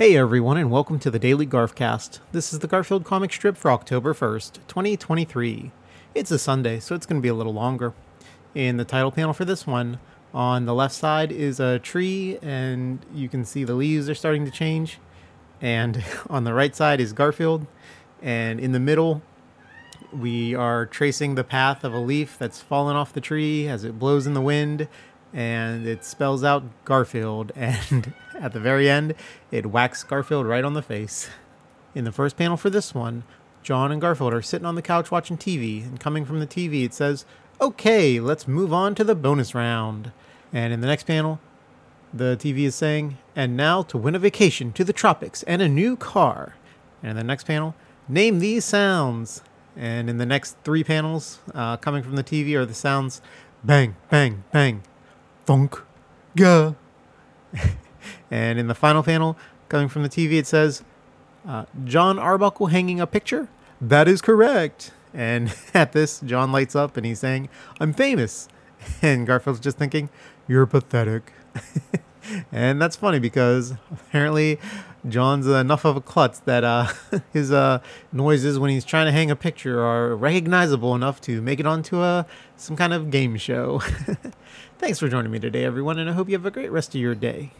Hey everyone, and welcome to the Daily Garfcast. This is the Garfield comic strip for October 1st, 2023. It's a Sunday, so it's going to be a little longer. In the title panel for this one, on the left side is a tree, and you can see the leaves are starting to change. And on the right side is Garfield, and in the middle, we are tracing the path of a leaf that's fallen off the tree as it blows in the wind and it spells out Garfield. And at the very end, it whacks Garfield right on the face. In the first panel for this one, Jon and Garfield are sitting on the couch watching TV, and coming from the TV, it says, Okay, let's move on to the bonus round. And in the next panel, the TV is saying, And now to win a vacation to the tropics and a new car. And in the next panel, Name these sounds. And in the next three panels, uh, coming from the TV, are the sounds bang, bang, bang, funk, ga. and in the final panel, coming from the TV, it says, uh, Jon Arbuckle hanging a picture? That is correct. And at this, Jon lights up and he's saying, I'm famous. And Garfield's just thinking, You're pathetic. and that's funny because apparently Jon's enough of a klutz that uh, his uh, noises when he's trying to hang a picture are recognizable enough to make it onto a some kind of game show. Thanks for joining me today, everyone, and I hope you have a great rest of your day.